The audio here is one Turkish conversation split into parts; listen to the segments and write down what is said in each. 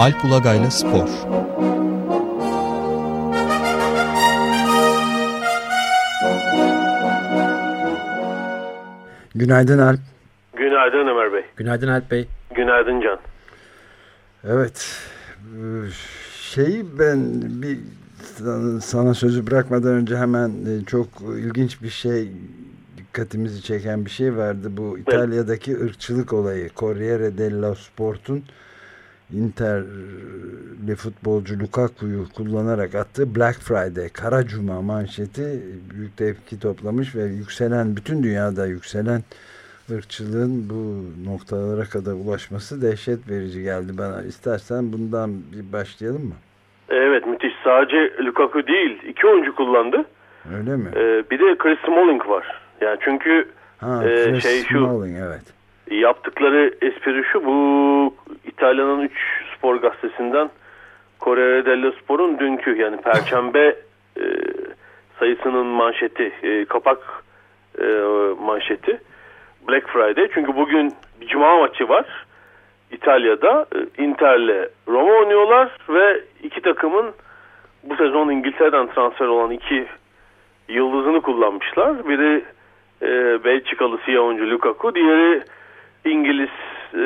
Alp Ulagay'la Spor Günaydın Alp. Günaydın Ömer Bey. Günaydın Alp Bey. Günaydın Can. Evet. Şeyi ben bir sana sözü bırakmadan önce hemen e, çok ilginç bir şey dikkatimizi çeken bir şey vardı. Bu İtalya'daki ırkçılık olayı. Corriere dello Sport'un Inter'li futbolcu Lukaku'yu kullanarak attığı Black Friday, Kara Cuma manşeti büyük tepki toplamış ve yükselen, bütün dünyada yükselen ırkçılığın bu noktalara kadar ulaşması dehşet verici geldi bana. İstersen bundan bir başlayalım mı? Evet müthiş. Sadece Lukaku değil, iki oyuncu kullandı. Öyle mi? Ee, bir de Chris Smalling var. Yani çünkü ha, e, şey şu Smalling, evet. Yaptıkları espri şu bu İtalya'nın 3 spor gazetesinden Corriere dello Spor'un dünkü yani Perşembe e, sayısının manşeti, e, kapak e, manşeti Black Friday. Çünkü bugün bir cuma maçı var. İtalya'da e, Inter'le Roma oynuyorlar ve iki takımın bu sezon İngiltere'den transfer olan iki yıldızını kullanmışlar. Biri e, Belçikalı siyah oyuncu Lukaku, diğeri İngiliz e,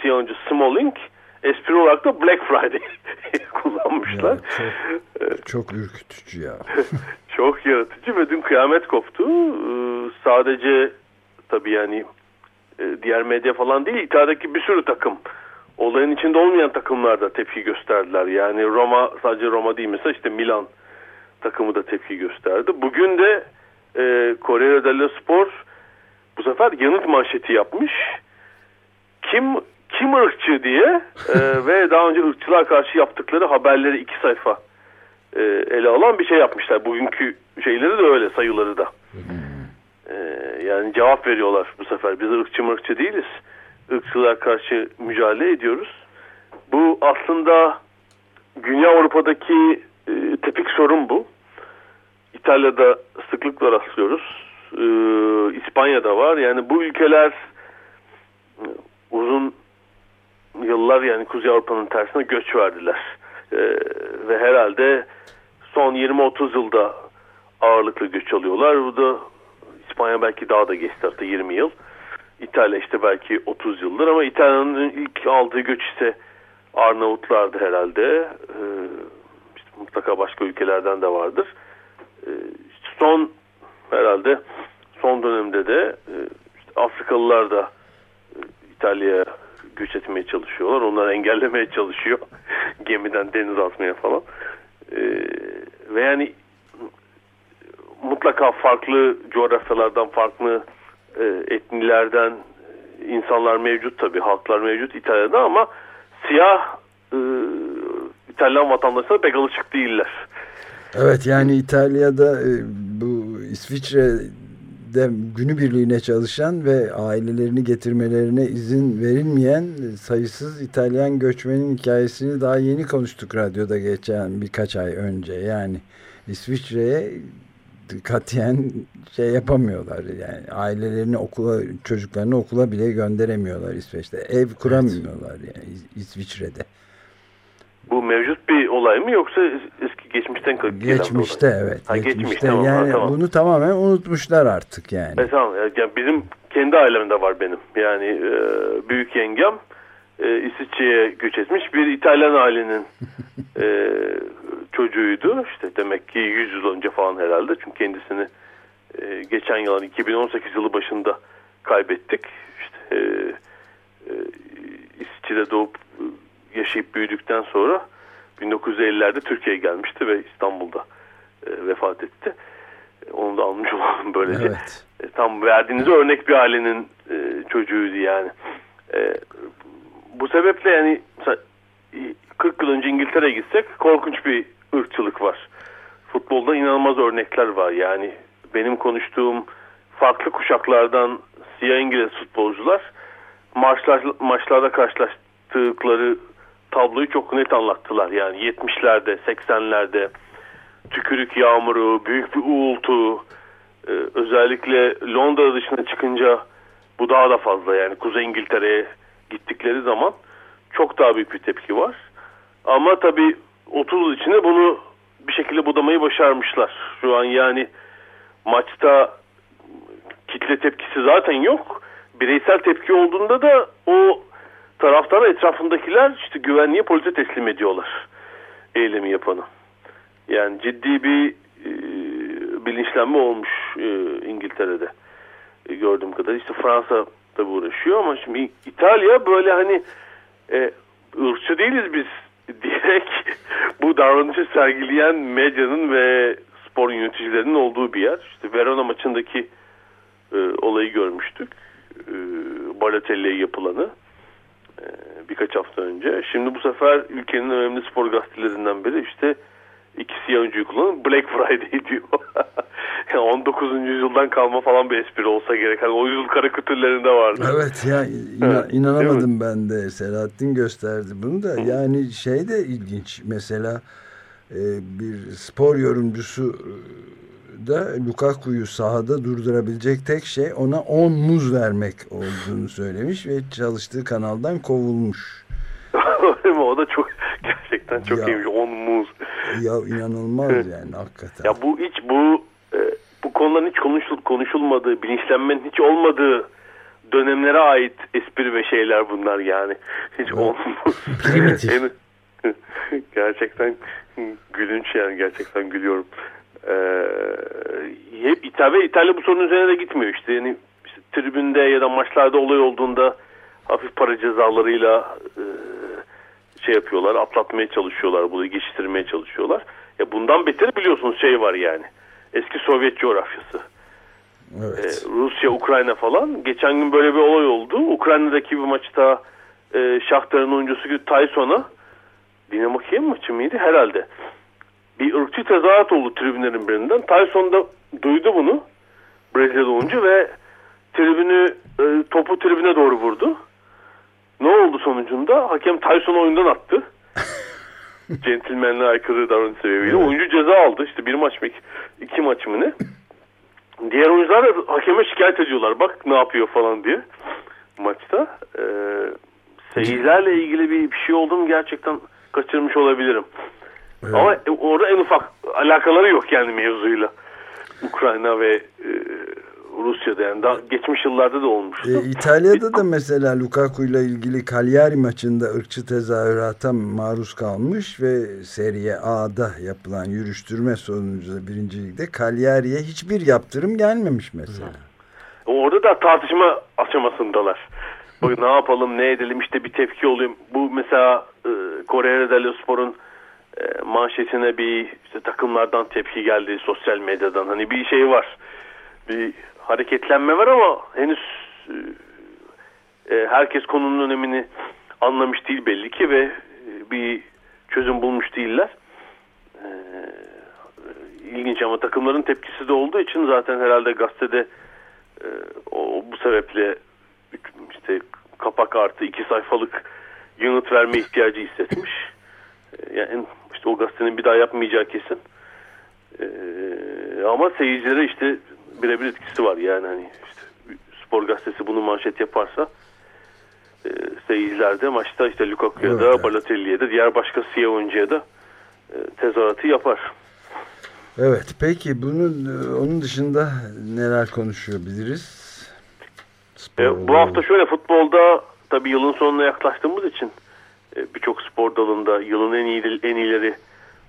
siyah oyuncu Smalling. Espri olarak da Black Friday kullanmışlar. Ya, çok, çok ürkütücü ya. çok yaratıcı ve dün kıyamet koptu. Ee, sadece tabii yani e, diğer medya falan değil İtalya'daki bir sürü takım olayın içinde olmayan takımlar da tepki gösterdiler. Yani Roma sadece Roma değil mesela işte Milan takımı da tepki gösterdi. Bugün de e, Corriere dello Sport bu sefer yanıt manşeti yapmış. Kim kim ırkçı diye e, ve daha önce ırkçılar karşı yaptıkları haberleri iki sayfa e, ele alan bir şey yapmışlar. Bugünkü şeyleri de öyle sayıları da. E, yani cevap veriyorlar bu sefer. Biz ırkçı mırkçı değiliz. Irkçılar karşı mücadele ediyoruz. Bu aslında Dünya Avrupa'daki e, tepik sorun bu. İtalya'da sıklıkla rastlıyoruz. E, İspanya'da var. Yani bu ülkeler uzun yıllar yani Kuzey Avrupa'nın tersine göç verdiler. E, ve herhalde son 20-30 yılda ağırlıklı göç alıyorlar. Bu da İspanya belki daha da geçti hatta 20 yıl. İtalya işte belki 30 yıldır ama İtalya'nın ilk aldığı göç ise Arnavutlardı herhalde. Ee, işte mutlaka başka ülkelerden de vardır. Ee, son herhalde dönemde de e, işte Afrikalılar da e, İtalya'ya göç etmeye çalışıyorlar. Onları engellemeye çalışıyor. Gemiden deniz atmaya falan. Ee, ve yani mutlaka farklı coğrafyalardan, farklı e, etnilerden insanlar mevcut tabii, halklar mevcut İtalya'da ama siyah e, İtalyan vatandaşları pek alışık değiller. Evet yani İtalya'da e, bu İsviçre'de günübirliğine çalışan ve ailelerini getirmelerine izin verilmeyen sayısız İtalyan göçmenin hikayesini daha yeni konuştuk radyoda geçen birkaç ay önce. Yani İsviçre'ye katiyen şey yapamıyorlar yani ailelerini okula çocuklarını okula bile gönderemiyorlar İsveç'te ev kuramıyorlar evet. yani İsviçre'de. Bu mevcut bir olay mı yoksa eski geçmişten Geçmişte evet. Ha, geçmişte, geçmişte tamam, yani ha, tamam. bunu tamamen unutmuşlar artık yani. E, tamam yani bizim kendi ailemde var benim yani e, büyük yengem e, İsviçre'ye göç etmiş bir İtalyan ailenin e, çocuğuydu. İşte demek ki 100 yıl önce falan herhalde. Çünkü kendisini e, geçen yılın 2018 yılı başında kaybettik. İşte e, e, İsviçre'de doğup e, yaşayıp büyüdükten sonra 1950'lerde Türkiye'ye gelmişti ve İstanbul'da e, vefat etti. E, onu da almış olalım böylece. Evet. E, tam verdiğiniz örnek bir ailenin e, çocuğuydu yani. E, bu sebeple yani 40 yıl önce İngiltere'ye gitsek korkunç bir ırkçılık var. Futbolda inanılmaz örnekler var. Yani benim konuştuğum farklı kuşaklardan siyah İngiliz futbolcular maçlar, maçlarda karşılaştıkları tabloyu çok net anlattılar. Yani 70'lerde, 80'lerde tükürük yağmuru, büyük bir uğultu, e, özellikle Londra dışına çıkınca bu daha da fazla yani Kuzey İngiltere'ye gittikleri zaman çok daha büyük bir tepki var. Ama tabii 30 yıl içinde bunu bir şekilde budamayı başarmışlar. Şu an yani maçta kitle tepkisi zaten yok. Bireysel tepki olduğunda da o taraftar etrafındakiler işte güvenliğe polise teslim ediyorlar eylemi yapanı. Yani ciddi bir e, bilinçlenme olmuş e, İngiltere'de e, gördüğüm kadar. İşte Fransa da uğraşıyor ama şimdi İtalya böyle hani e, ırkçı değiliz biz diyerek bu davranışı sergileyen medyanın ve spor yöneticilerinin olduğu bir yer. İşte Verona maçındaki e, olayı görmüştük. E, Balotelli'ye yapılanı birkaç hafta önce. Şimdi bu sefer ülkenin önemli spor gazetelerinden biri işte iki siyah oyuncuyu kullanın Black Friday diyor. 19. yüzyıldan kalma falan bir espri olsa gerek. Hani o yüzyıl karikatürlerinde vardı. Evet ya ina, evet, inanamadım ben de. Selahattin gösterdi bunu da. Hı. Yani şey de ilginç. Mesela e, bir spor yorumcusu da Lukaku'yu sahada durdurabilecek tek şey ona 10 muz vermek olduğunu söylemiş ve çalıştığı kanaldan kovulmuş. o da çok gerçekten çok ya, iyiymiş 10 muz. Ya inanılmaz yani hakikaten. Ya bu hiç bu e, bu konuların hiç konuşul, konuşulmadığı, bilinçlenmenin hiç olmadığı dönemlere ait espri ve şeyler bunlar yani. Hiç evet. olmaz. Primitif. gerçekten gülünç yani gerçekten gülüyorum. Ee, hep İtalya, İtalya bu sorunun üzerine de gitmiyor işte. Yani işte tribünde ya da maçlarda olay olduğunda hafif para cezalarıyla e, şey yapıyorlar, atlatmaya çalışıyorlar, bunu geçiştirmeye çalışıyorlar. Ya bundan beteri biliyorsunuz şey var yani. Eski Sovyet coğrafyası. Evet. Ee, Rusya, Ukrayna falan. Geçen gün böyle bir olay oldu. Ukrayna'daki bir maçta e, Shakhtar'ın oyuncusu Tayson'a Dinamo Kiev maçı mıydı? Herhalde bir ırkçı tezahürat oldu tribünlerin birinden. Tyson da duydu bunu Brezilya'da oyuncu ve tribünü e, topu tribüne doğru vurdu. Ne oldu sonucunda? Hakem Tyson oyundan attı. Centilmenliğe aykırı davranış sebebiyle. Evet. Oyuncu ceza aldı. İşte bir maç mı iki maç mı ne? Diğer oyuncular da hakeme şikayet ediyorlar. Bak ne yapıyor falan diye maçta. Ee, seyircilerle ilgili bir, bir şey oldu mu gerçekten kaçırmış olabilirim. Evet. Ama orada en ufak alakaları yok yani mevzuyla. Ukrayna ve e, Rusya'da yani daha geçmiş yıllarda da olmuştu. E, İtalya'da da mesela Lukaku ile ilgili Cagliari maçında ırkçı tezahürata maruz kalmış ve Serie A'da yapılan yürüştürme sonucu birinci ligde Cagliari'ye hiçbir yaptırım gelmemiş mesela. Hı. Orada da tartışma aşamasındalar. Bak ne yapalım ne edelim işte bir tepki oluyor. Bu mesela e, Kore Deliospor'un e, manşetine bir işte takımlardan tepki geldi sosyal medyadan. Hani bir şey var. Bir hareketlenme var ama henüz e, e, herkes konunun önemini anlamış değil belli ki ve e, bir çözüm bulmuş değiller. E, ilginç ama takımların tepkisi de olduğu için zaten herhalde gazetede e, o, bu sebeple işte kapak artı iki sayfalık yanıt verme ihtiyacı hissetmiş. E, yani işte o gazetenin bir daha yapmayacağı kesin. Ee, ama seyircilere işte birebir etkisi var. Yani hani işte spor gazetesi bunu manşet yaparsa e, seyirciler de maçta işte Lukaku'ya evet, da evet. Balotelli'ye de diğer başka siyah oyuncuya da e, tezahüratı yapar. Evet peki bunun e, onun dışında neler konuşuyor biliriz? E, bu hafta şöyle futbolda tabii yılın sonuna yaklaştığımız için e, birçok spor dalında yılın en iyi en iyileri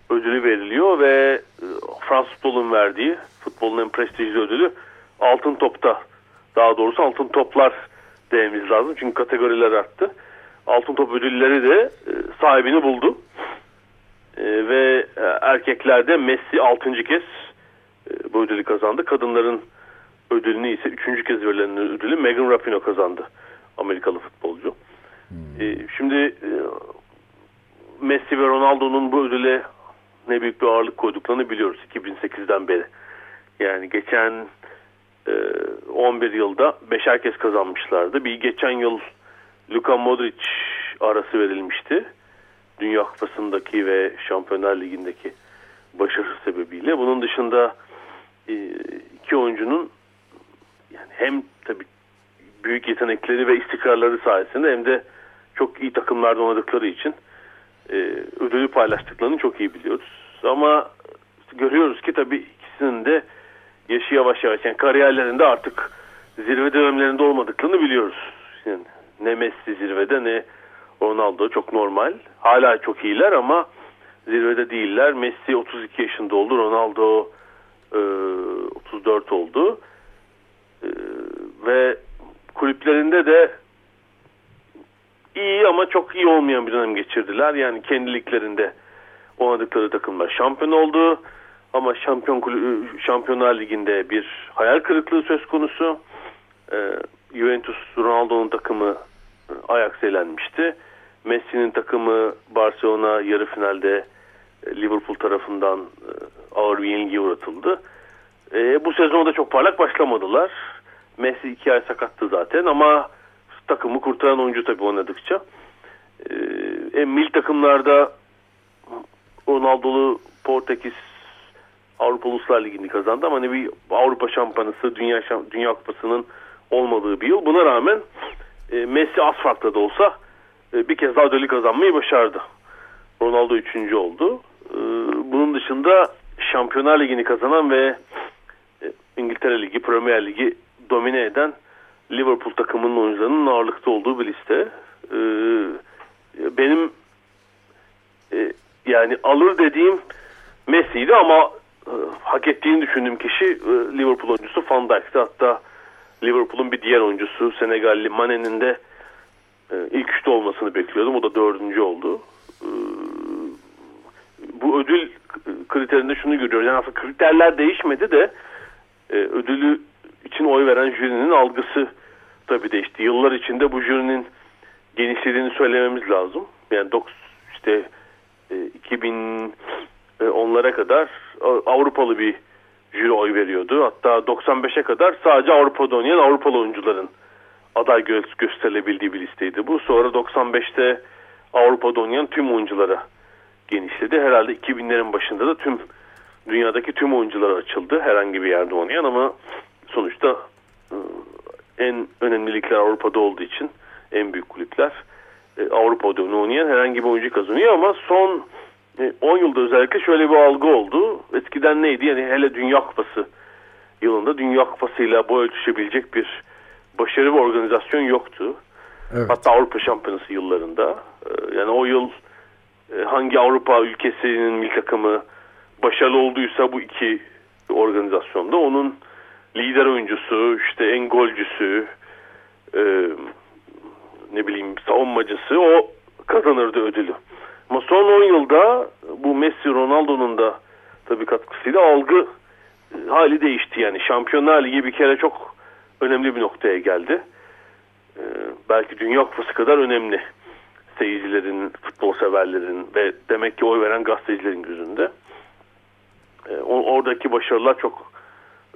ödülü veriliyor ve e, Fransız futbolun verdiği futbolun en prestijli ödülü altın topta daha doğrusu altın toplar dememiz lazım çünkü kategoriler arttı. Altın top ödülleri de e, sahibini buldu. Ve erkeklerde Messi 6. kez bu ödülü kazandı. Kadınların ödülünü ise 3. kez verilen ödülü Megan Rapinoe kazandı. Amerikalı futbolcu. E, şimdi e, Messi ve Ronaldo'nun bu ödüle ne büyük bir ağırlık koyduklarını biliyoruz 2008'den beri. Yani geçen e, 11 yılda beşer kez kazanmışlardı. Bir geçen yıl Luka Modric arası verilmişti. Dünya Kupası'ndaki ve Şampiyonlar Ligi'ndeki başarı sebebiyle. Bunun dışında e, iki oyuncunun yani hem tabii büyük yetenekleri ve istikrarları sayesinde hem de çok iyi takımlarda oynadıkları için e, ödülü paylaştıklarını çok iyi biliyoruz. Ama görüyoruz ki tabii ikisinin de yaşı yavaş yavaş yani kariyerlerinde artık zirve dönemlerinde olmadıklarını biliyoruz. Yani ne Messi zirvede ne Ronaldo çok normal. Hala çok iyiler ama zirvede değiller. Messi 32 yaşında oldu. Ronaldo e, 34 oldu. E, ve kulüplerinde de iyi ama çok iyi olmayan bir dönem geçirdiler. Yani kendiliklerinde oynadıkları takımlar şampiyon oldu. Ama şampiyon Şampiyonlar Ligi'nde bir hayal kırıklığı söz konusu. E, Juventus Ronaldo'nun takımı e, Ajax elenmişti. Messi'nin takımı Barcelona yarı finalde e, Liverpool tarafından ağır bir yenilgi uğratıldı. E, bu sezonda çok parlak başlamadılar. Messi iki ay sakattı zaten ama takımı kurtaran oyuncu tabii oynadıkça. E, e, mil takımlarda Ronaldo'lu Portekiz Avrupa Uluslar Ligi'ni kazandı ama hani bir Avrupa Şampiyonası, Dünya Dünya Kupası'nın olmadığı bir yıl. Buna rağmen e, Messi az farklı da olsa e, bir kez daha ödülü kazanmayı başardı. Ronaldo üçüncü oldu. E, bunun dışında Şampiyonlar Ligi'ni kazanan ve e, İngiltere Ligi, Premier Ligi domine eden Liverpool takımının oyuncularının ağırlıkta olduğu bir liste. E, benim e, yani alır dediğim Messi'ydi ama e, hak ettiğini düşündüğüm kişi e, Liverpool oyuncusu Van Dijk'ti. Hatta Liverpool'un bir diğer oyuncusu Senegalli Mane'nin de e, ilk üçte olmasını bekliyordum. O da dördüncü oldu. E, bu ödül kriterinde şunu görüyoruz. Yani aslında kriterler değişmedi de e, ödülü için oy veren jürinin algısı tabii değişti. Yıllar içinde bu jürinin genişlediğini söylememiz lazım. Yani işte e, 2010'lara kadar Avrupalı bir jüri oy veriyordu. Hatta 95'e kadar sadece Avrupa'da oynayan Avrupalı oyuncuların aday gö gösterilebildiği bir listeydi bu. Sonra 95'te Avrupa'da oynayan tüm oyunculara genişledi. Herhalde 2000'lerin başında da tüm dünyadaki tüm oyuncular açıldı. Herhangi bir yerde oynayan ama sonuçta ıı, en önemli ligler Avrupa'da olduğu için en büyük kulüpler e, Avrupa'da oynayan herhangi bir oyuncu kazanıyor ama son 10 e, yılda özellikle şöyle bir algı oldu. Eskiden neydi? Yani hele Dünya Kupası yılında Dünya Kupası'yla bu ölçüşebilecek bir başarı ve organizasyon yoktu. Evet. Hatta Avrupa Şampiyonası yıllarında. E, yani o yıl hangi Avrupa ülkesinin milli takımı başarılı olduysa bu iki organizasyonda onun lider oyuncusu, işte en golcüsü, ne bileyim savunmacısı o kazanırdı ödülü. Ama son 10 yılda bu Messi Ronaldo'nun da tabii katkısıyla algı e, hali değişti yani. Şampiyonlar Ligi bir kere çok önemli bir noktaya geldi. Ee, belki Dünya Kupası kadar önemli seyircilerin, futbol severlerin ve demek ki oy veren gazetecilerin gözünde. Ee, oradaki başarılar çok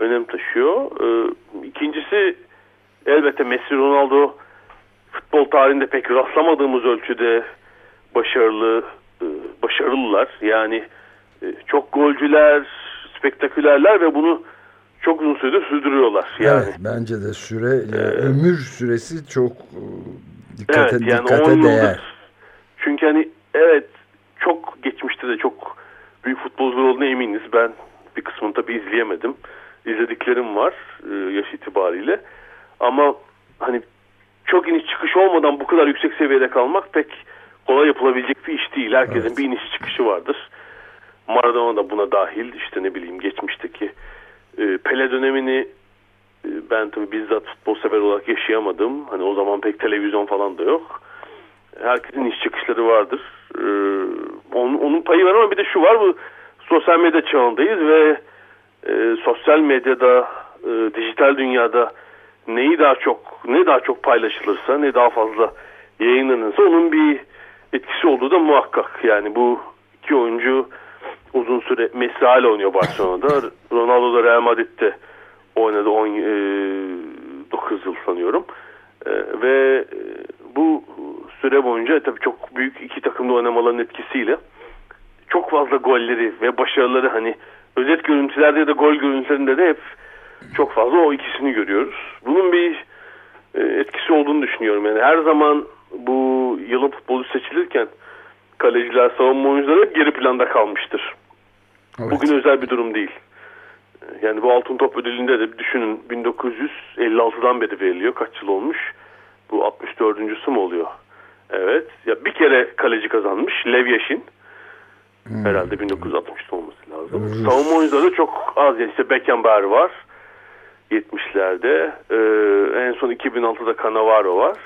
önem taşıyor. Ee, ikincisi elbette Messi Ronaldo futbol tarihinde pek rastlamadığımız ölçüde başarılı e, başarılılar. Yani e, çok golcüler, spektakülerler ve bunu çok uzun süredir sürdürüyorlar. Yani. Evet, bence de süre, yani ee, ömür süresi çok e, dikkate, evet, yani dikkate değer. Çünkü hani evet çok geçmişte de çok büyük futbolcular olduğuna eminiz. Ben bir kısmını tabii izleyemedim. İzlediklerim var yaş itibariyle. Ama hani çok iniş çıkış olmadan bu kadar yüksek seviyede kalmak pek kolay yapılabilecek bir iş değil. Herkesin evet. bir iniş çıkışı vardır. Maradona da buna dahil. İşte ne bileyim geçmişteki e, Pele dönemini e, ben tabii bizzat futbol sever olarak yaşayamadım. Hani o zaman pek televizyon falan da yok. Herkesin iş çıkışları vardır. E, onun, onun payı var ama bir de şu var bu sosyal medya çağındayız ve e, sosyal medyada, e, dijital dünyada neyi daha çok, ne daha çok paylaşılırsa, ne daha fazla yayınlanırsa onun bir etkisi olduğu da muhakkak. Yani bu iki oyuncu uzun süre Messi hala oynuyor Barcelona'da. Ronaldo da Real Madrid'de oynadı 19 e, yıl sanıyorum. E, ve e, bu süre boyunca tabii çok büyük iki takımda oynamaların etkisiyle çok fazla golleri ve başarıları hani özet görüntülerde ya da gol görüntülerinde de hep çok fazla o ikisini görüyoruz. Bunun bir etkisi olduğunu düşünüyorum. Yani her zaman bu yılın futbolu seçilirken kaleciler, savunma oyuncuları hep geri planda kalmıştır. Evet. Bugün özel bir durum değil. Yani bu altın top ödülünde de düşünün 1956'dan beri veriliyor. Kaç yıl olmuş? Bu 64. mu oluyor? Evet. Ya bir kere kaleci kazanmış. Lev Yashin. Hmm. Herhalde 1960'da olması lazım. Rus. Savunma oyuncuları çok az. Yani işte Beckenbauer var. 70'lerde. Ee, en son 2006'da Cannavaro var.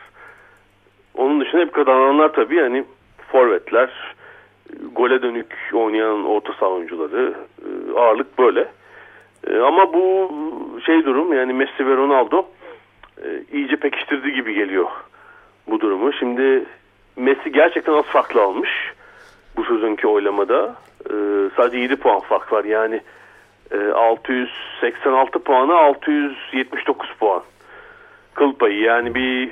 Onun dışında hep kazananlar tabii yani forvetler, gole dönük oynayan orta saha oyuncuları e, ağırlık böyle. E, ama bu şey durum yani Messi ve Ronaldo e, iyice pekiştirdi gibi geliyor bu durumu. Şimdi Messi gerçekten az farklı almış bu sezonki oylamada. E, sadece 7 puan fark var yani e, 686 puana 679 puan kıl payı yani bir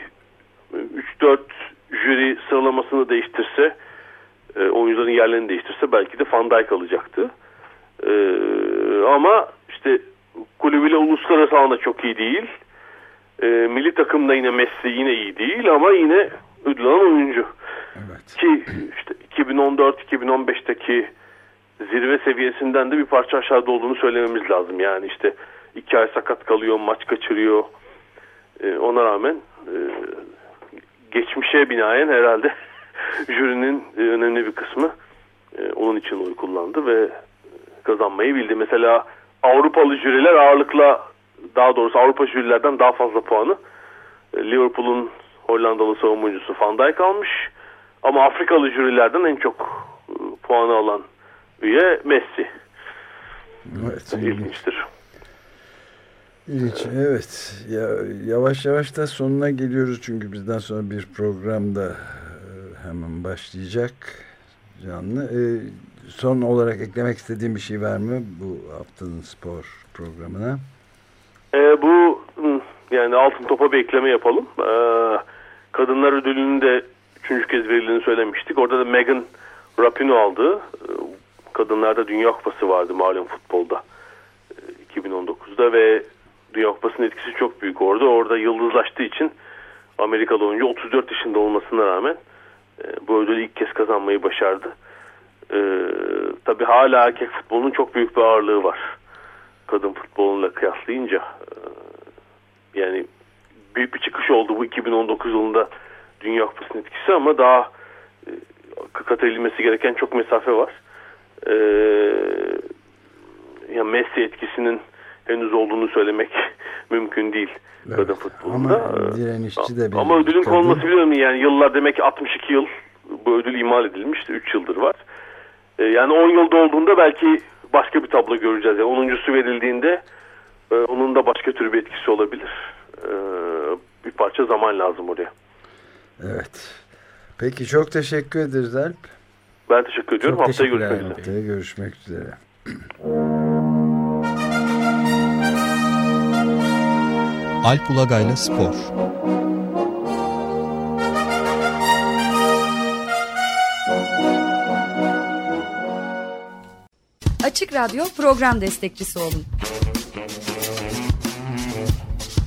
3-4 jüri sıralamasını değiştirse e, oyuncuların yerlerini değiştirse belki de Van Dijk alacaktı. E, ama işte kulübüyle uluslararası alanda çok iyi değil. E, milli takımda yine Messi yine iyi değil ama yine ödül alan oyuncu. Evet. Ki işte 2014-2015'teki zirve seviyesinden de bir parça aşağıda olduğunu söylememiz lazım. Yani işte iki ay sakat kalıyor, maç kaçırıyor. E, ona rağmen e, geçmişe binaen herhalde jürinin e, önemli bir kısmı e, onun için oy kullandı ve kazanmayı bildi. Mesela Avrupalı jüriler ağırlıkla daha doğrusu Avrupa jürilerden daha fazla puanı e, Liverpool'un Hollandalı savunma oyuncusu Van Dijk almış. Ama Afrikalı jürilerden en çok e, puanı alan üye Messi. Evet. ilginç. İlginçtir. İlginç. Evet. Ya, yavaş yavaş da sonuna geliyoruz çünkü bizden sonra bir programda e, hemen başlayacak canlı. E, son olarak eklemek istediğim bir şey var mı bu haftanın spor programına? E, bu yani altın topa bir ekleme yapalım. E, kadınlar ödülünün de üçüncü kez verildiğini söylemiştik. Orada da Megan Rapinoe aldı. E, kadınlarda Dünya Kupası vardı malum futbolda. E, 2019'da ve Dünya Kupası'nın etkisi çok büyük orada. Orada yıldızlaştığı için Amerikalı oyuncu 34 yaşında olmasına rağmen e, bu ödülü ilk kez kazanmayı başardı. E, tabii hala erkek futbolunun çok büyük bir ağırlığı var. Kadın futboluyla kıyaslayınca yani büyük bir çıkış oldu bu 2019 yılında Dünya Kupası'nın etkisi ama daha e, kat edilmesi gereken çok mesafe var. E, ya Messi etkisinin henüz olduğunu söylemek mümkün değil Evet. kadın futbolunda. Ama direnişçi de Ama ödülün kadın. konulması biliyorum yani yıllar demek ki 62 yıl bu ödül imal edilmiş. 3 yıldır var. E, yani 10 yılda olduğunda belki başka bir tablo göreceğiz. Yani 10.sü verildiğinde e, onun da başka tür bir etkisi olabilir. E, bir parça zaman lazım oraya. Evet. Peki çok teşekkür ederiz Alp. Ben teşekkür ediyorum. Çok Haftaya görüşmek üzere. Haftaya görüşmek üzere. Alp Ulagay'la Spor Açık Radyo program destekçisi olun.